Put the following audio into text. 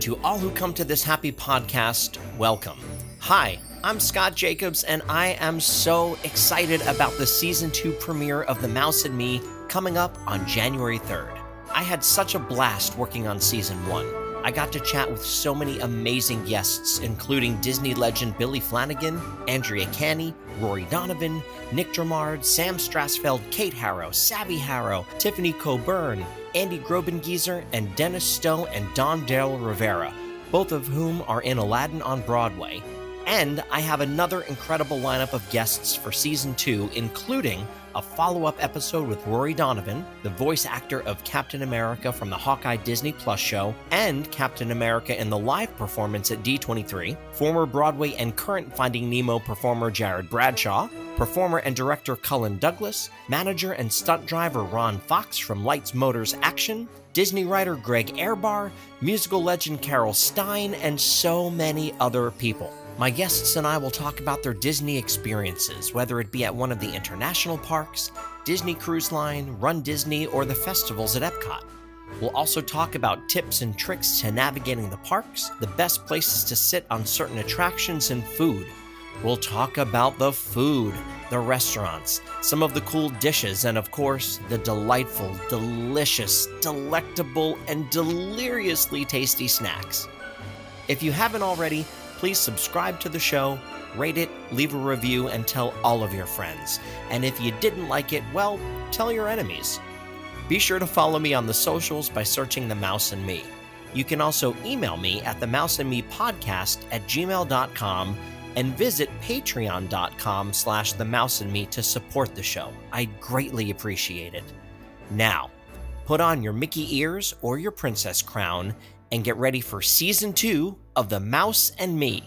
To all who come to this happy podcast, welcome. Hi, I'm Scott Jacobs, and I am so excited about the season two premiere of The Mouse and Me coming up on January 3rd. I had such a blast working on season one. I got to chat with so many amazing guests, including Disney legend Billy Flanigan, Andrea Canny, Rory Donovan, Nic Dromard, Sam Strasfeld, Kate Harrow, Savy Harrow, Tiffany Coburn, Andy Grobengieser, and Dennis Stowe and Don Darryl Rivera, both of whom are in Aladdin on Broadway. And I have another incredible lineup of guests for season two, including a follow up episode with Rory Donovan, the voice actor of Captain America from the Hawkeye Disney Plus show, and Captain America in the live performance at D23, former Broadway and current Finding Nemo performer Jared Bradshaw, performer and director Cullen Douglas, manager and stunt driver Ron Fox from Lights Motors Action, Disney writer Greg Ehrbar, musical legend Carol Stein, and so many other people. My guests and I will talk about their Disney experiences, whether it be at one of the international parks, Disney Cruise Line, Run Disney, or the festivals at Epcot. We'll also talk about tips and tricks to navigating the parks, the best places to sit on certain attractions, and food. We'll talk about the food, the restaurants, some of the cool dishes, and of course, the delightful, delicious, delectable, and deliriously tasty snacks. If you haven't already, please subscribe to the show, rate it, leave a review, and tell all of your friends. And if you didn't like it, well, tell your enemies. Be sure to follow me on the socials by searching The Mouse and Me. You can also email me at the mouse and me podcast at gmail.com and visit patreon.com slash the mouse and me to support the show. I'd greatly appreciate it. Now, put on your Mickey ears or your princess crown and get ready for season two of The Mouse and Me.